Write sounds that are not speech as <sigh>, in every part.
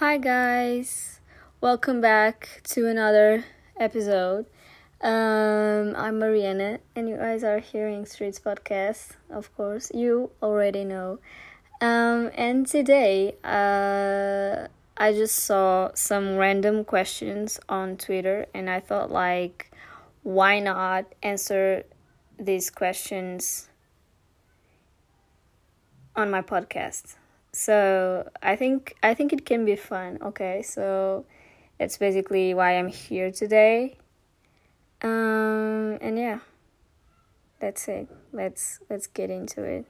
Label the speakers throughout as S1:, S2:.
S1: Hi, guys. Welcome back to another episode. Um, I'm Mariana, and you guys are hearing Streets Podcast, of course. You already know. Um, and today, uh, I just saw some random questions on Twitter, and I thought, like, why not answer these questions on my podcast? So i think i think it can be fun. Okay so it's basically why i'm here today. Um and yeah that's it. Let's let's get into it.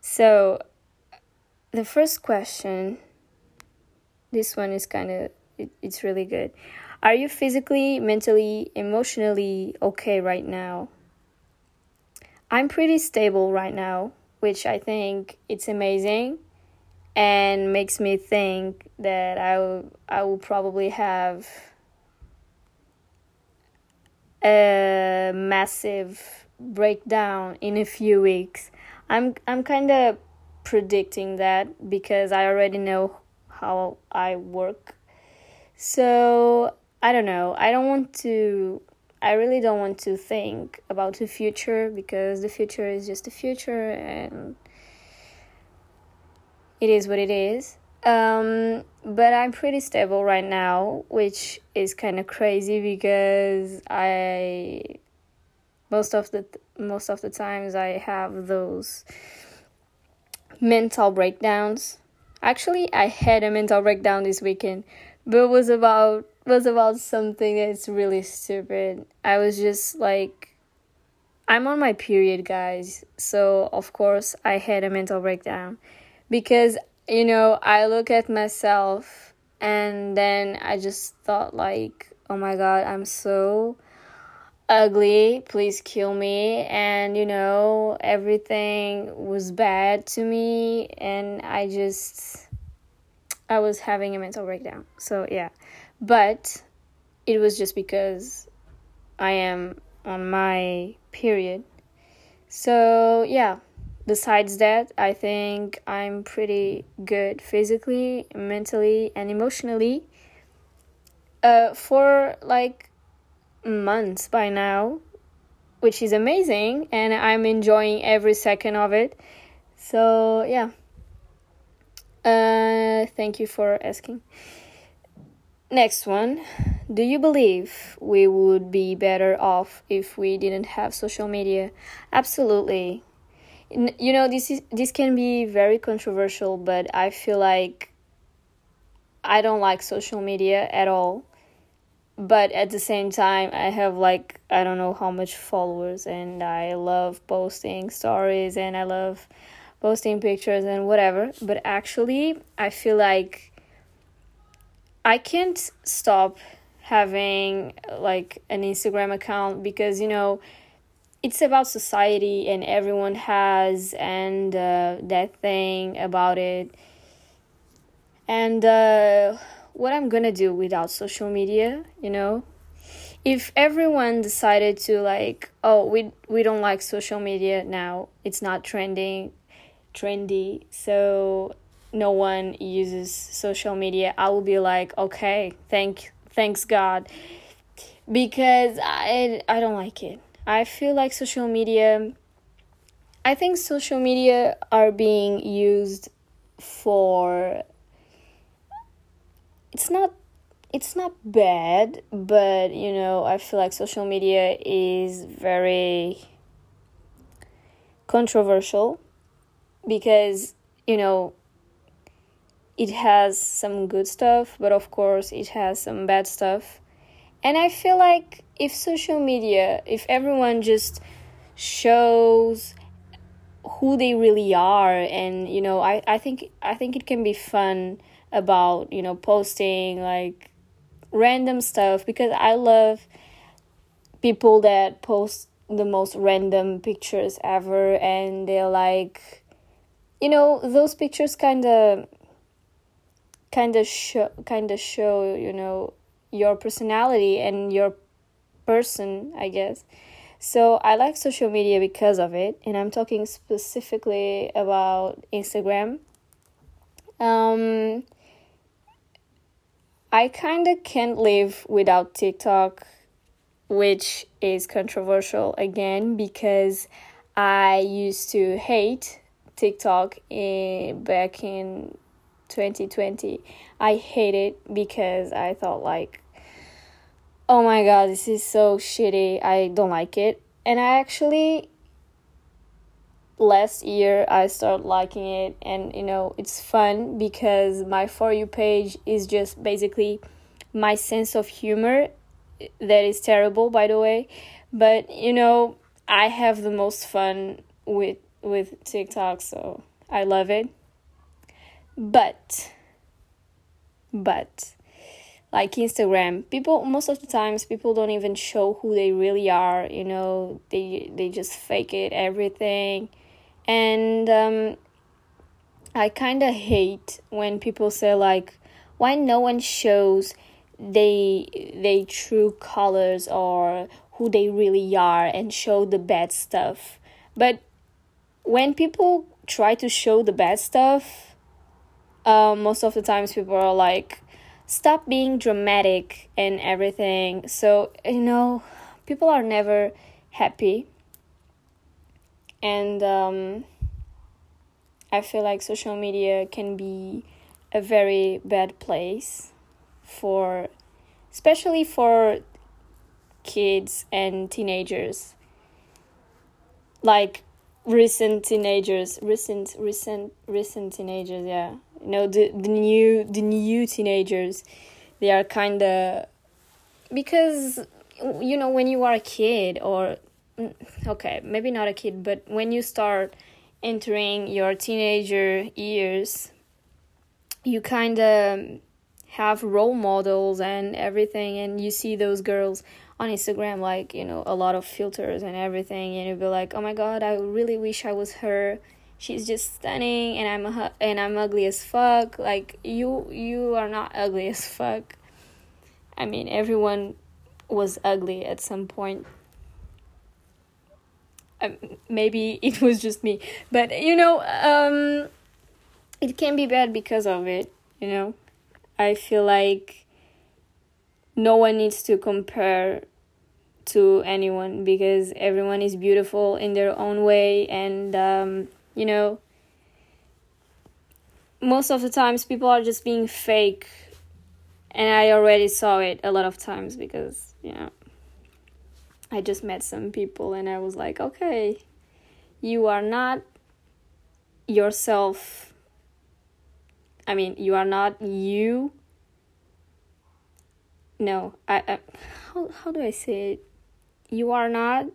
S1: So the first question this one is kind of it, it's really good. Are you physically mentally emotionally okay right now? I'm pretty stable right now which I think it's amazing and makes me think that I will, I will probably have a massive breakdown in a few weeks. I'm I'm kind of predicting that because I already know how I work. So, I don't know. I don't want to I really don't want to think about the future because the future is just the future and it is what it is. Um, but I'm pretty stable right now, which is kind of crazy because I most of the most of the times I have those mental breakdowns. Actually, I had a mental breakdown this weekend, but it was about was about something that's really stupid. I was just like, I'm on my period, guys. So, of course, I had a mental breakdown because, you know, I look at myself and then I just thought, like, oh my god, I'm so ugly. Please kill me. And, you know, everything was bad to me. And I just, I was having a mental breakdown. So, yeah but it was just because I am on my period. So, yeah, besides that, I think I'm pretty good physically, mentally, and emotionally. Uh, for like months by now, which is amazing, and I'm enjoying every second of it. So, yeah. Uh, thank you for asking. Next one. Do you believe we would be better off if we didn't have social media? Absolutely. You know, this is this can be very controversial, but I feel like I don't like social media at all. But at the same time, I have like I don't know how much followers and I love posting stories and I love posting pictures and whatever. But actually, I feel like I can't stop having like an Instagram account because you know it's about society and everyone has and uh, that thing about it. And uh, what i'm gonna do without social media you know? If everyone decided to like oh we we don't like social media now it's not trending trendy so no one uses social media, I will be like, okay, thank thanks God. Because I I don't like it. I feel like social media I think social media are being used for it's not it's not bad, but you know, I feel like social media is very controversial because you know it has some good stuff, but of course it has some bad stuff. And I feel like if social media, if everyone just shows who they really are and you know, I, I think I think it can be fun about, you know, posting like random stuff because I love people that post the most random pictures ever and they're like you know, those pictures kind of kind of show kind of show you know your personality and your person i guess. So i like social media because of it and i'm talking specifically about instagram. Um I kind of can't live without TikTok, which is controversial again because I used to hate TikTok in, back in 2020. I hate it because I thought like oh my god, this is so shitty. I don't like it. And I actually last year I started liking it and you know, it's fun because my for you page is just basically my sense of humor that is terrible by the way, but you know, I have the most fun with with TikTok, so I love it. But but like Instagram, people most of the times people don't even show who they really are, you know, they they just fake it everything. And um I kind of hate when people say like why no one shows they they true colors or who they really are and show the bad stuff. But when people try to show the bad stuff, uh, most of the times people are like, stop being dramatic and everything. So, you know, people are never happy. And um, I feel like social media can be a very bad place for, especially for kids and teenagers. Like recent teenagers, recent, recent, recent teenagers, yeah you know the the new the new teenagers they are kind of because you know when you are a kid or mm, okay maybe not a kid but when you start entering your teenager years you kind of have role models and everything and you see those girls on Instagram like you know a lot of filters and everything and you'll be like oh my god I really wish I was her she's just stunning and I'm a, and I'm ugly as fuck. Like you you are not ugly as fuck. I mean, everyone was ugly at some point. Um, maybe <laughs> it was just me, but you know, um, it can be bad because of it. You know, I feel like no one needs to compare to anyone because everyone is beautiful in their own way and um, you know most of the times people are just being fake and i already saw it a lot of times because you know i just met some people and i was like okay you are not yourself. I mean you are not you. No i, I how, how do i say it? You are not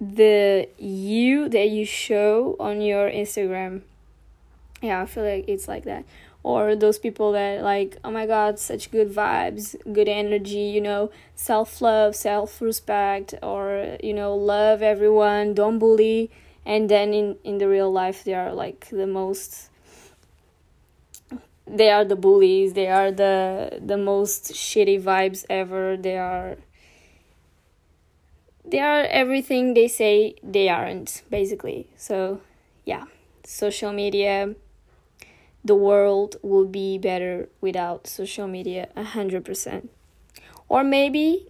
S1: the you that you show on your Instagram. Yeah, I feel like it's like that. Or those people that like, oh my god, such good vibes, good energy, you know, self love, self respect, or you know, love everyone, don't bully. And then in in the real life, they are like the most. They are the bullies. They are the the most shitty vibes ever. They are they are everything they say they aren't, basically. So, yeah, social media, the world will be better without social media 100%. Or maybe,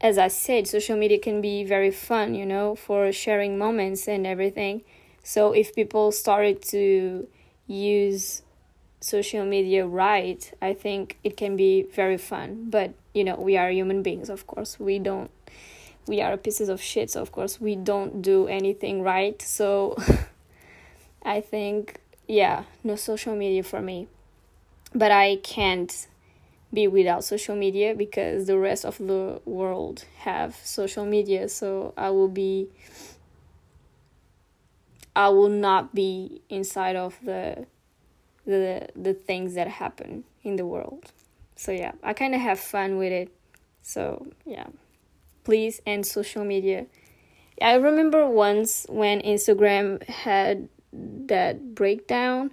S1: as I said, social media can be very fun, you know, for sharing moments and everything. So, if people started to use social media right, I think it can be very fun. But, you know, we are human beings, of course. We don't we are pieces of shit so of course we don't do anything right. So <laughs> i think yeah no social media for me. But i can't be without social media because the rest of the world have social media. So i will be i will not be inside of the the the things that happen in the world. So yeah i kind of have fun with it. So yeah please end social media. I remember once when Instagram had that breakdown,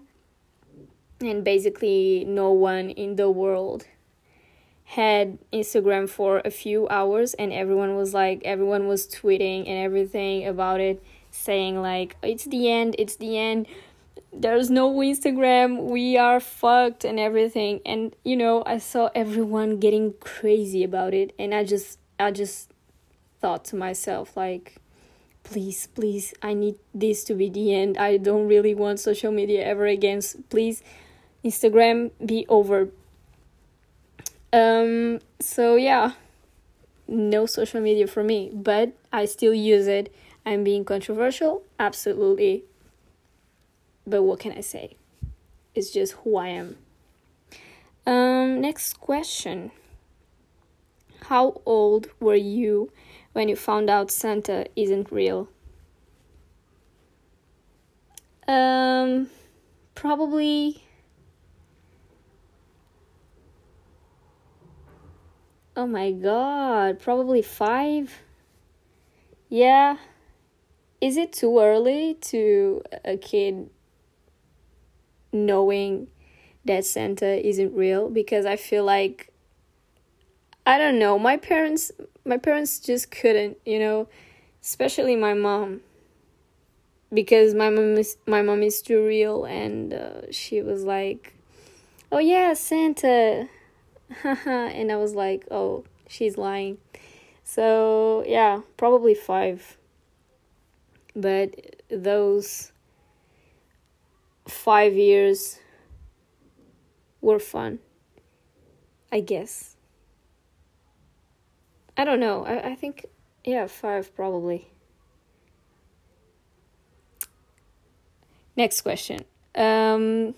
S1: and basically no one in the world had Instagram for a few hours, and everyone was like, everyone was tweeting and everything about it, saying like, it's the end, it's the end. there's no Instagram, we are fucked and everything. And you know, I saw everyone getting crazy about it and I just I just thought to myself like please, please, I need this to be the end. I don't really want social media ever again. so Please Instagram be over. Um so yeah, no social media for me, but I still use it. I'm being controversial, absolutely but what can I say? It's just who I am. Um, next question. How old were you when you found out Santa isn't real? Um, probably. Oh my god, probably five. Yeah. Is it too early to a kid knowing that Santa isn't real because I feel like I don't know, my parents my parents just couldn't, you know, especially my mom because my mom is my mom is too real and uh, she was like, "Oh yeah, Santa." <laughs> and I was like, "Oh, she's lying." So, yeah, probably 5. But those five years were fun. I guess. I don't know. I, I think, yeah, five probably. Next question. Um,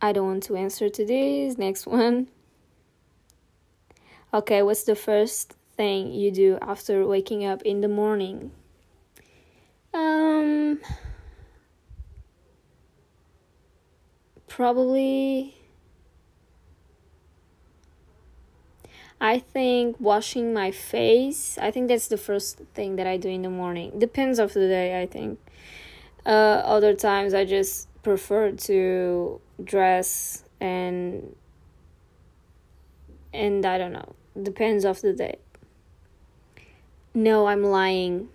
S1: I don't want to answer today's. Next one. Okay, what's the first thing you do after waking up in the morning? Um, probably. I think washing my face. I think that's the first thing that I do in the morning. Depends of the day. I think. Uh, other times I just prefer to dress and and I don't know. Depends of the day. No, I'm lying.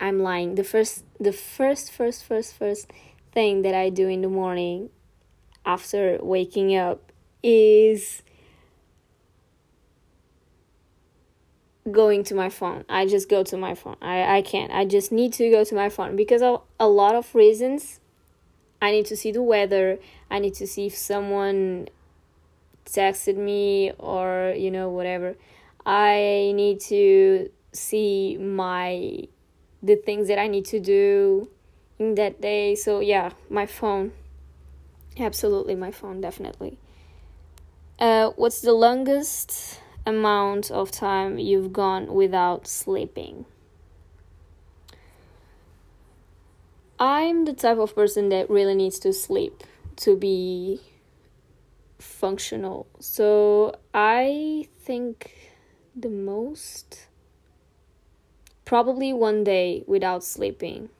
S1: I'm lying. The first the first first first first thing that I do in the morning after waking up is going to my phone. I just go to my phone. I, I can't. I just need to go to my phone because of a lot of reasons. I need to see the weather. I need to see if someone texted me or, you know, whatever. I need to see my the things that I need to do in that day. So yeah, my phone. Absolutely my phone definitely. Uh what's the longest amount of time you've gone without sleeping? I'm the type of person that really needs to sleep to be functional. So I think the most Probably one day without sleeping.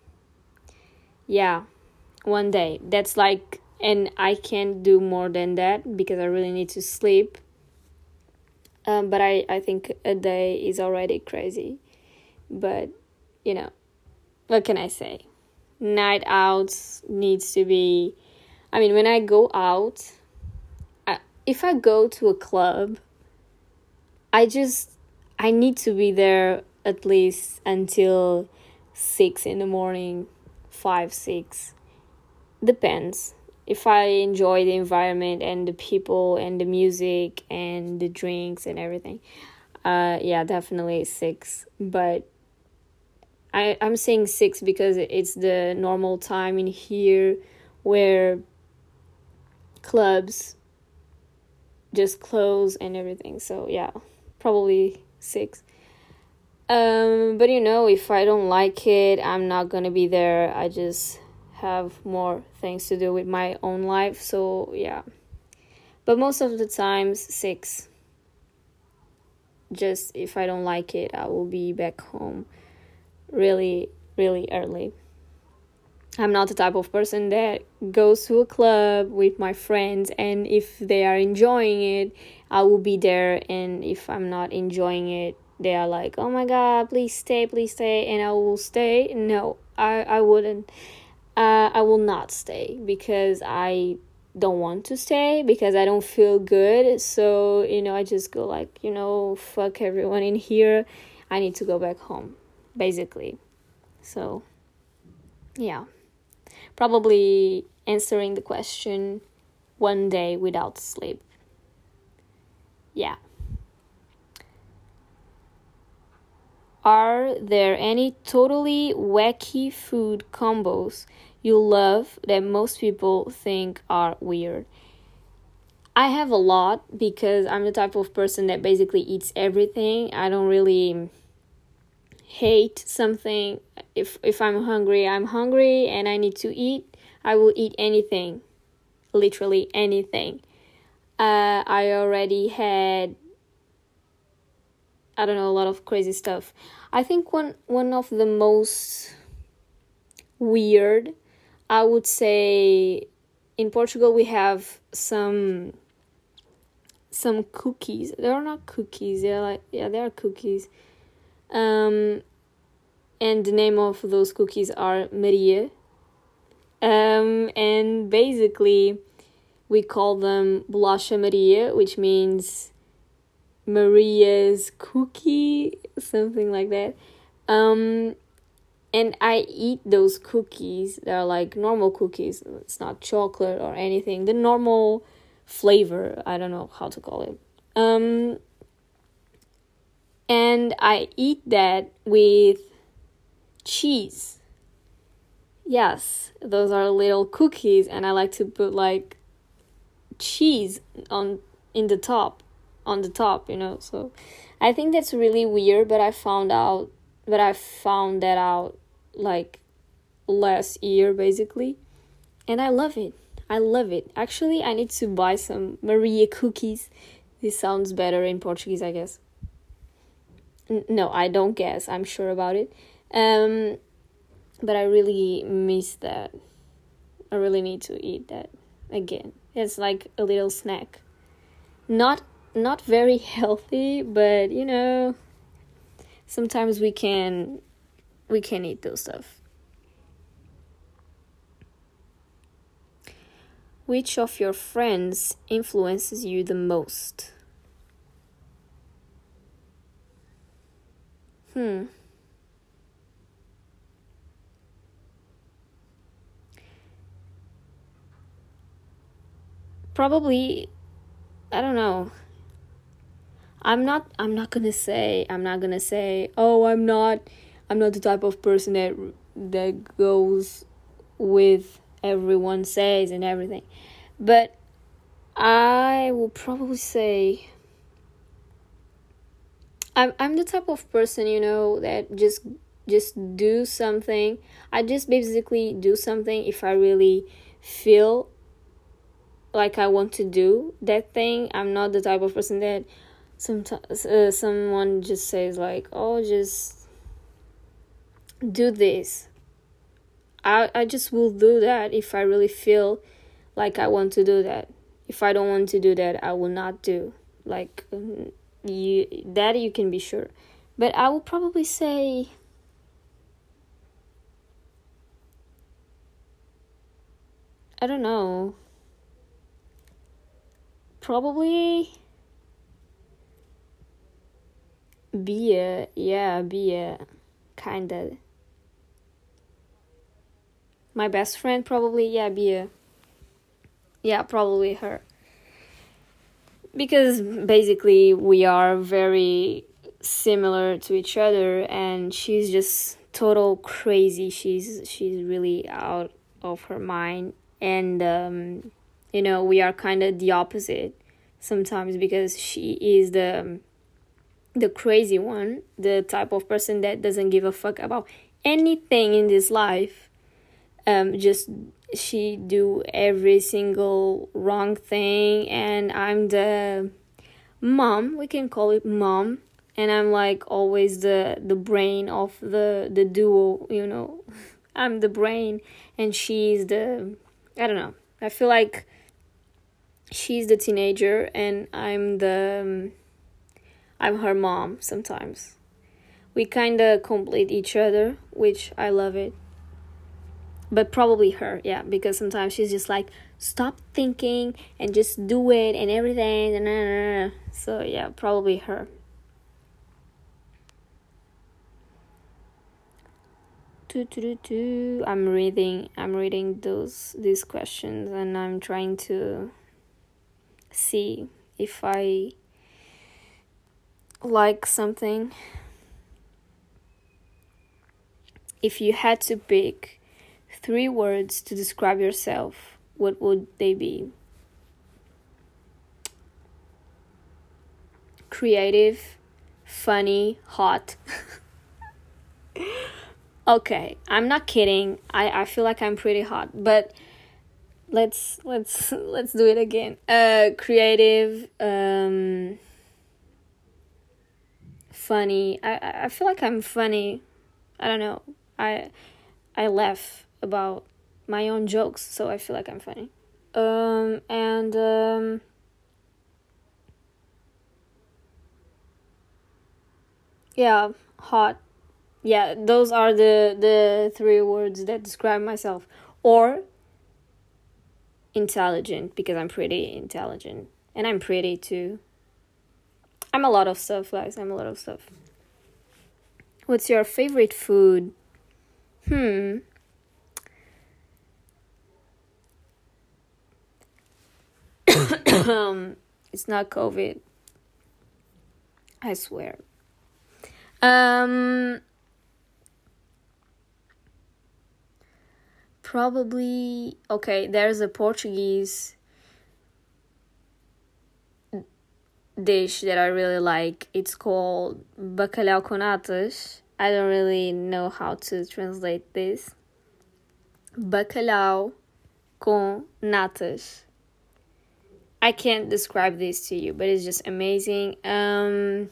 S1: Yeah, one day. That's like, and I can't do more than that because I really need to sleep. Um, but I, I think a day is already crazy. But, you know, what can I say? Night out needs to be. I mean, when I go out, I, if I go to a club, I just I need to be there at least until six in the morning, five, six. Depends. If I enjoy the environment and the people and the music and the drinks and everything, uh, yeah, definitely six. But I I'm saying six because it's the normal time in here where clubs just close and everything. So yeah, probably six. Um, but you know, if I don't like it, I'm not gonna be there. I just have more things to do with my own life. So yeah. But most of the times, six. Just if I don't like it, I will be back home really, really early. I'm not the type of person that goes to a club with my friends, and if they are enjoying it, I will be there, and if I'm not enjoying it, they are like oh my god please stay please stay and i will stay no i i wouldn't uh, i will not stay because i don't want to stay because i don't feel good. So you know i just go like you know fuck everyone in here. I need to go back home basically. So yeah. Probably answering the question one day without sleep. Yeah. Are there any totally wacky food combos you love that most people think are weird? I have a lot because I'm the type of person that basically eats everything. I don't really hate something. If if I'm hungry, I'm hungry and I need to eat, I will eat anything. Literally anything. Uh, I already had I don't know, a lot of crazy stuff. I think one one of the most weird, I would say in Portugal we have some some cookies. They're not cookies, they're like yeah, they are cookies. Um and the name of those cookies are Maria. Um and basically we call them Bolacha Maria, which means Maria's cookie, something like that. Um, and I eat those cookies. They're like normal cookies. It's not chocolate or anything. The normal flavor. I don't know how to call it. Um, and I eat that with cheese. Yes, those are little cookies, and I like to put like cheese on in the top on the top, you know. So I think that's really weird, but I found out but I found that out like last year basically. And I love it. I love it. Actually, I need to buy some Maria cookies. This sounds better in Portuguese, I guess. N- no, I don't guess. I'm sure about it. Um but I really miss that. I really need to eat that again. It's like a little snack. Not not very <laughs> healthy, but you know, sometimes we can we can't eat those stuff. Which of your friends influences you the most? Hmm. Probably I don't know. I'm not I'm not going to say I'm not going to say, "Oh, I'm not I'm not the type of person that that goes with everyone says and everything." But I will probably say I'm I'm the type of person, you know, that just just do something. I just basically do something if I really feel like I want to do that thing. I'm not the type of person that sometimes uh, someone just says like oh just do this. I i just will do that if i really feel like i want to do that. If i don't want to do that i will not do. Like um, you that you can be sure. But i will probably say i don't know. Probably beer yeah beer kinda my best friend probably yeah beer yeah probably her. Because basically we are very similar to each other and she's just total crazy. She's she's really out of her mind and um, you know we are kind of the opposite sometimes because she is the the crazy one, the type of person that doesn't give a fuck about anything in this life. Um, just she do every single wrong thing, and I'm the mom. We can call it mom, and I'm like always the the brain of the the duo. You know, <laughs> I'm the brain, and she's the I don't know. I feel like she's the teenager, and I'm the um, I'm her mom sometimes. We kind of complete each other, which I love it. But probably her, yeah, because sometimes she's just like, stop thinking and just do it and everything. So, yeah, probably her. I'm reading I'm reading those these questions and I'm trying to see if I like something if you had to pick three words to describe yourself what would they be? Creative funny hot. <laughs> Okay i'm not kidding. I i feel like i'm pretty hot but let's let's <laughs> let's do it again. Uh creative um funny. I i feel like i'm funny. I don't know. I i laugh about my own jokes so i feel like i'm funny um and um yeah hot yeah those are the the three words that describe myself or intelligent because I'm pretty intelligent and I'm pretty too. I'm a lot of stuff, guys. I'm a lot of stuff. What's your favorite food? Hmm. Um, it's not COVID. I swear. Um, probably okay there's a portuguese dish that i really like it's called bacalhau com natas i don't really know how to translate this bacalhau com natas i can't describe this to you but it's just amazing um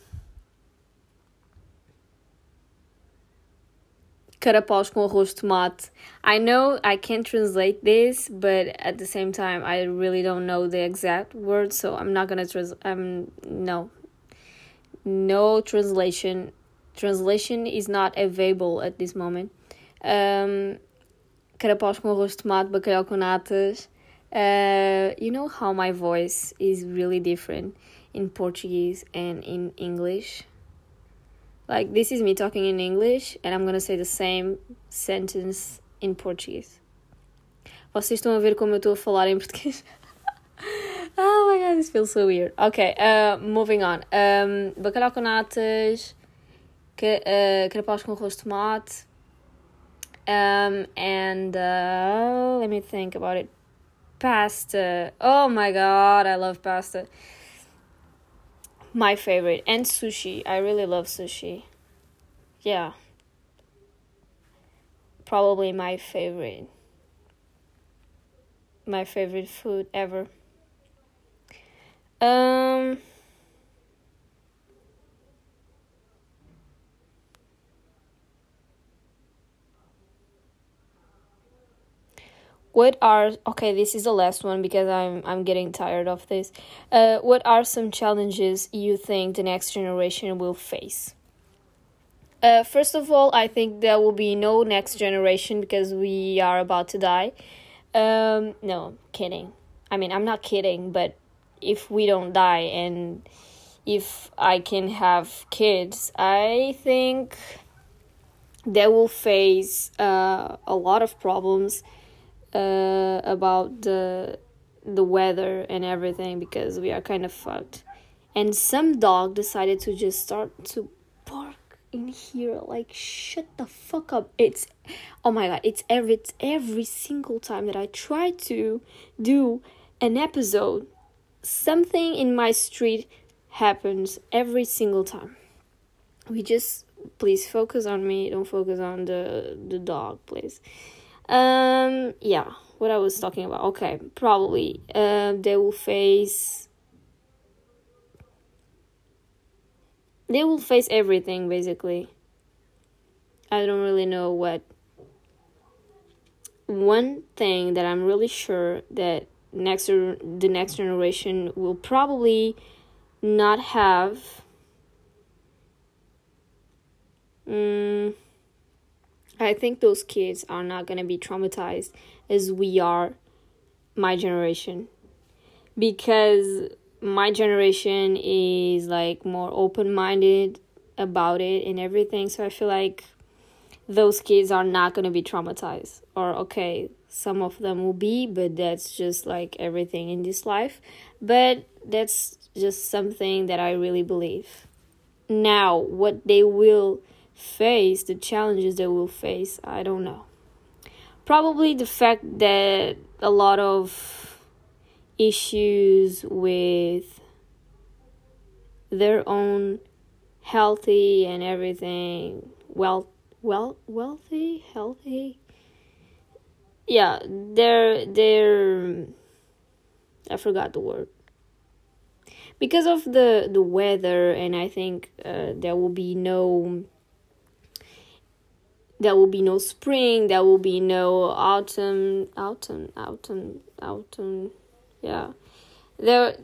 S1: carapaus com arroz de tomate. I know I can't translate this, but at the same time, I really don't know the exact word, so I'm not gonna trans. Um, no, no translation. Translation is not available at this moment. Um, carapaus com arroz de tomate, bacalhau com natas. Uh, you know how my voice is really different in Portuguese and in English. Like, this is me talking in English and I'm gonna say the same sentence in Portuguese. Vocês estão a ver como eu estou a falar em português? <laughs> oh my god, this feels so weird. Okay, uh, moving on. Um, bacalhau com natas, que, uh, carapaus com arroz de tomate. Um, and uh, let me think about it. Pasta. Oh my god, I love pasta. My favorite and sushi. I really love sushi. Yeah. Probably my favorite my favorite food ever. Um what are okay this is the last one because i'm i'm getting tired of this. Uh, what are some challenges you think the next generation will face? Uh, first of all i think there will be no next generation because we are about to die. Um, no kidding. I mean i'm not kidding but if we don't die and if i can have kids i think they will face uh, a lot of problems uh, about the the weather and everything because we are kind of fucked. And some dog decided to just start to bark in here like shut the fuck up. It's oh my god, it's every it's every single time that I try to do an episode something in my street happens every single time. We just please focus on me, don't focus on the the dog, please. Um, yeah, what I was talking about. Okay, probably uh, they will face. They will face everything basically. I don't really know what. One thing that I'm really sure that next the next generation will probably not have mm, I think those kids are not gonna be traumatized as we are, my generation, because my generation is like more open minded about it and everything. So I feel like those kids are not gonna be traumatized. Or okay, some of them will be, but that's just like everything in this life. But that's just something that I really believe. Now, what they will face, the challenges they will face, I don't know. Probably the fact that a lot of issues with their own healthy and everything well well wealthy healthy yeah they're they're i forgot the word because of the the weather and i think uh, there will be no there will be no spring there will be no autumn autumn autumn autumn yeah. There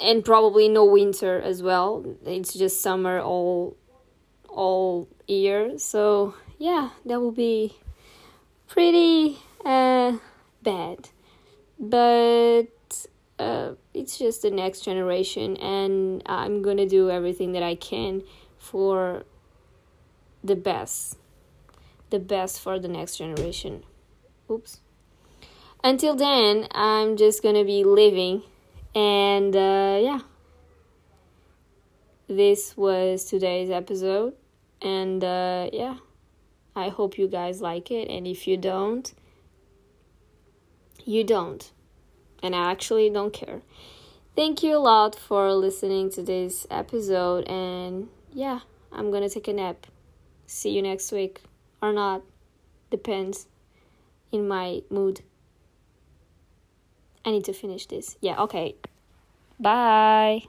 S1: and probably no winter as well. It's just summer all all year. So yeah that will be pretty uh bad. But uh, it's just the next generation and i'm gonna do everything that i can for the best the best for the next generation. Oops. Until then i'm just gonna be living and uh, yeah. This was today's episode and uh, yeah. I hope you guys like it and if you don't you don't. And I actually don't care. Thank you a lot for listening to this episode, and yeah, I'm gonna take a nap. See you next week, or not, depends in my mood. I need to finish this. Yeah, okay. Bye.